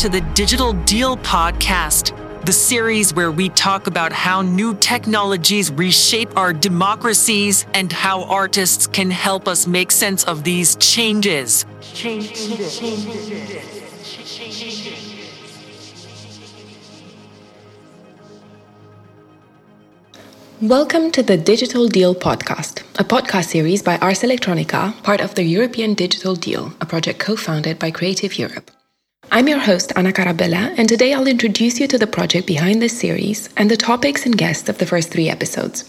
to the Digital Deal podcast, the series where we talk about how new technologies reshape our democracies and how artists can help us make sense of these changes. Welcome to the Digital Deal podcast, a podcast series by Ars Electronica, part of the European Digital Deal, a project co founded by Creative Europe. I'm your host, Ana Carabelea, and today I'll introduce you to the project behind this series and the topics and guests of the first three episodes.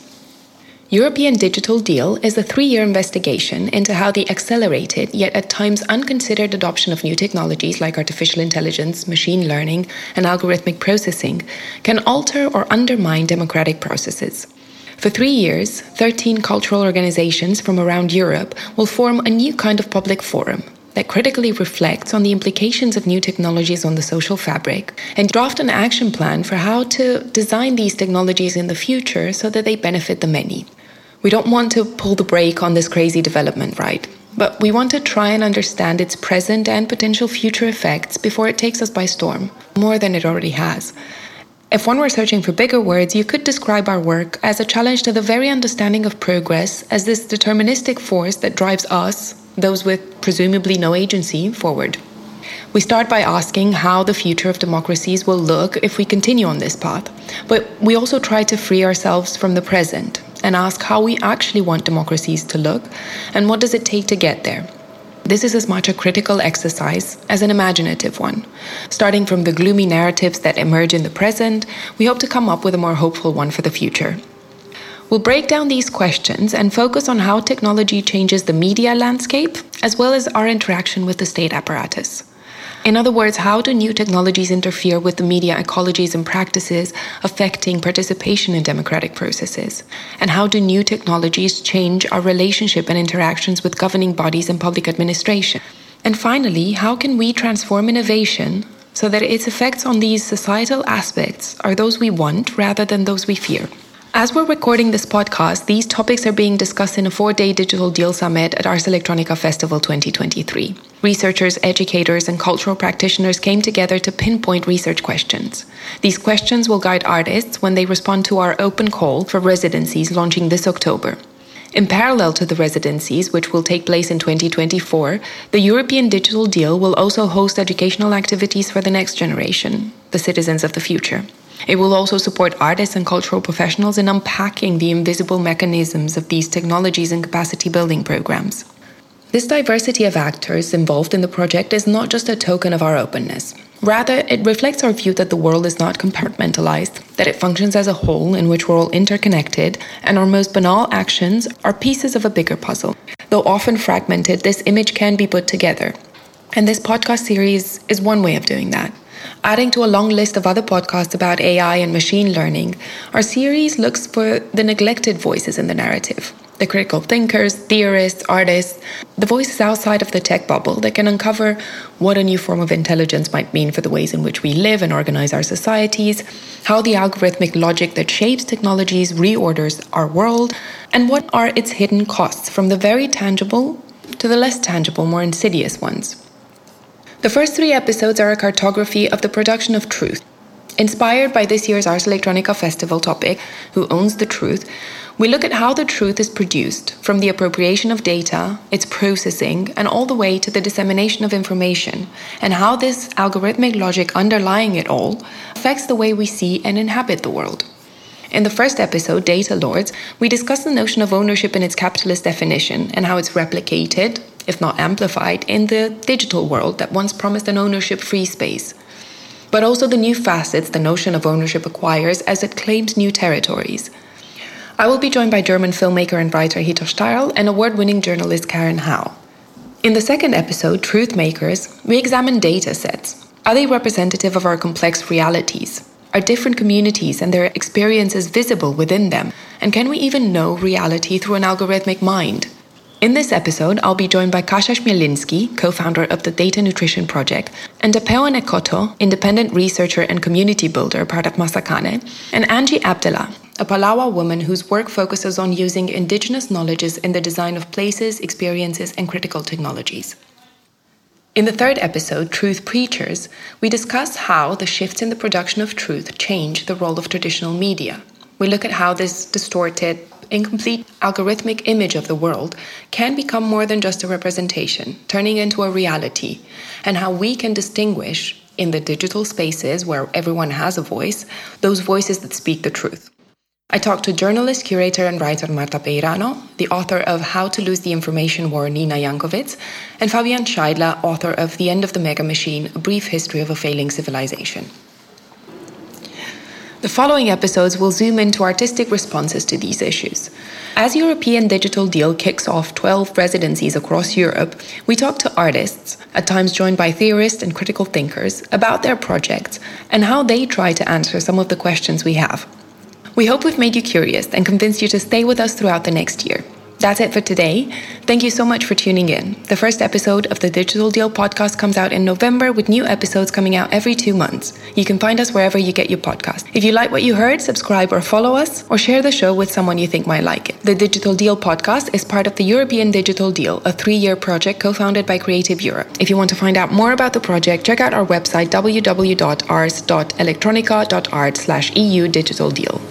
European Digital Deal is a three year investigation into how the accelerated, yet at times unconsidered adoption of new technologies like artificial intelligence, machine learning, and algorithmic processing can alter or undermine democratic processes. For three years, 13 cultural organizations from around Europe will form a new kind of public forum that critically reflects on the implications of new technologies on the social fabric and draft an action plan for how to design these technologies in the future so that they benefit the many. We don't want to pull the brake on this crazy development, right? But we want to try and understand its present and potential future effects before it takes us by storm, more than it already has. If one were searching for bigger words, you could describe our work as a challenge to the very understanding of progress as this deterministic force that drives us, those with presumably no agency, forward. We start by asking how the future of democracies will look if we continue on this path, but we also try to free ourselves from the present and ask how we actually want democracies to look and what does it take to get there. This is as much a critical exercise as an imaginative one. Starting from the gloomy narratives that emerge in the present, we hope to come up with a more hopeful one for the future. We'll break down these questions and focus on how technology changes the media landscape, as well as our interaction with the state apparatus. In other words, how do new technologies interfere with the media ecologies and practices affecting participation in democratic processes? And how do new technologies change our relationship and interactions with governing bodies and public administration? And finally, how can we transform innovation so that its effects on these societal aspects are those we want rather than those we fear? As we're recording this podcast, these topics are being discussed in a four day digital deal summit at Ars Electronica Festival 2023. Researchers, educators, and cultural practitioners came together to pinpoint research questions. These questions will guide artists when they respond to our open call for residencies launching this October. In parallel to the residencies, which will take place in 2024, the European Digital Deal will also host educational activities for the next generation, the citizens of the future. It will also support artists and cultural professionals in unpacking the invisible mechanisms of these technologies and capacity building programs. This diversity of actors involved in the project is not just a token of our openness. Rather, it reflects our view that the world is not compartmentalized, that it functions as a whole in which we're all interconnected, and our most banal actions are pieces of a bigger puzzle. Though often fragmented, this image can be put together. And this podcast series is one way of doing that. Adding to a long list of other podcasts about AI and machine learning, our series looks for the neglected voices in the narrative the critical thinkers, theorists, artists, the voices outside of the tech bubble that can uncover what a new form of intelligence might mean for the ways in which we live and organize our societies, how the algorithmic logic that shapes technologies reorders our world, and what are its hidden costs from the very tangible to the less tangible, more insidious ones. The first three episodes are a cartography of the production of truth. Inspired by this year's Ars Electronica Festival topic, Who Owns the Truth, we look at how the truth is produced, from the appropriation of data, its processing, and all the way to the dissemination of information, and how this algorithmic logic underlying it all affects the way we see and inhabit the world. In the first episode, Data Lords, we discuss the notion of ownership in its capitalist definition and how it's replicated, if not amplified, in the digital world that once promised an ownership free space. But also the new facets the notion of ownership acquires as it claims new territories. I will be joined by German filmmaker and writer Hito Steyerl and award winning journalist Karen Hao. In the second episode, Truth Makers, we examine data sets. Are they representative of our complex realities? Are different communities and their experiences visible within them? And can we even know reality through an algorithmic mind? In this episode, I'll be joined by Kasia Chmielinski, co founder of the Data Nutrition Project, and Tapeo Nekoto, independent researcher and community builder, part of Masakhane, and Angie Abdilla, a Palawa woman whose work focuses on using indigenous knowledges in the design of places, experiences, and critical technologies. In the third episode, Truth Preachers, we discuss how the shifts in the production of truth change the role of traditional media. We look at how this distorted, incomplete algorithmic image of the world can become more than just a representation, turning into a reality, and how we can distinguish in the digital spaces where everyone has a voice those voices that speak the truth. I talked to journalist, curator, and writer Marta Peirano, the author of How to Lose the Information War, Nina Jankowicz, and Fabian Scheidler, author of The End of the Mega Machine A Brief History of a Failing Civilization. The following episodes will zoom into artistic responses to these issues. As European Digital Deal kicks off 12 residencies across Europe, we talk to artists, at times joined by theorists and critical thinkers, about their projects and how they try to answer some of the questions we have. We hope we've made you curious and convinced you to stay with us throughout the next year. That's it for today. Thank you so much for tuning in. The first episode of the Digital Deal podcast comes out in November with new episodes coming out every two months. You can find us wherever you get your podcast. If you like what you heard, subscribe or follow us or share the show with someone you think might like it. The Digital Deal podcast is part of the European Digital Deal, a three year project co founded by Creative Europe. If you want to find out more about the project, check out our website www.ars.electronica.art slash EU Digital Deal.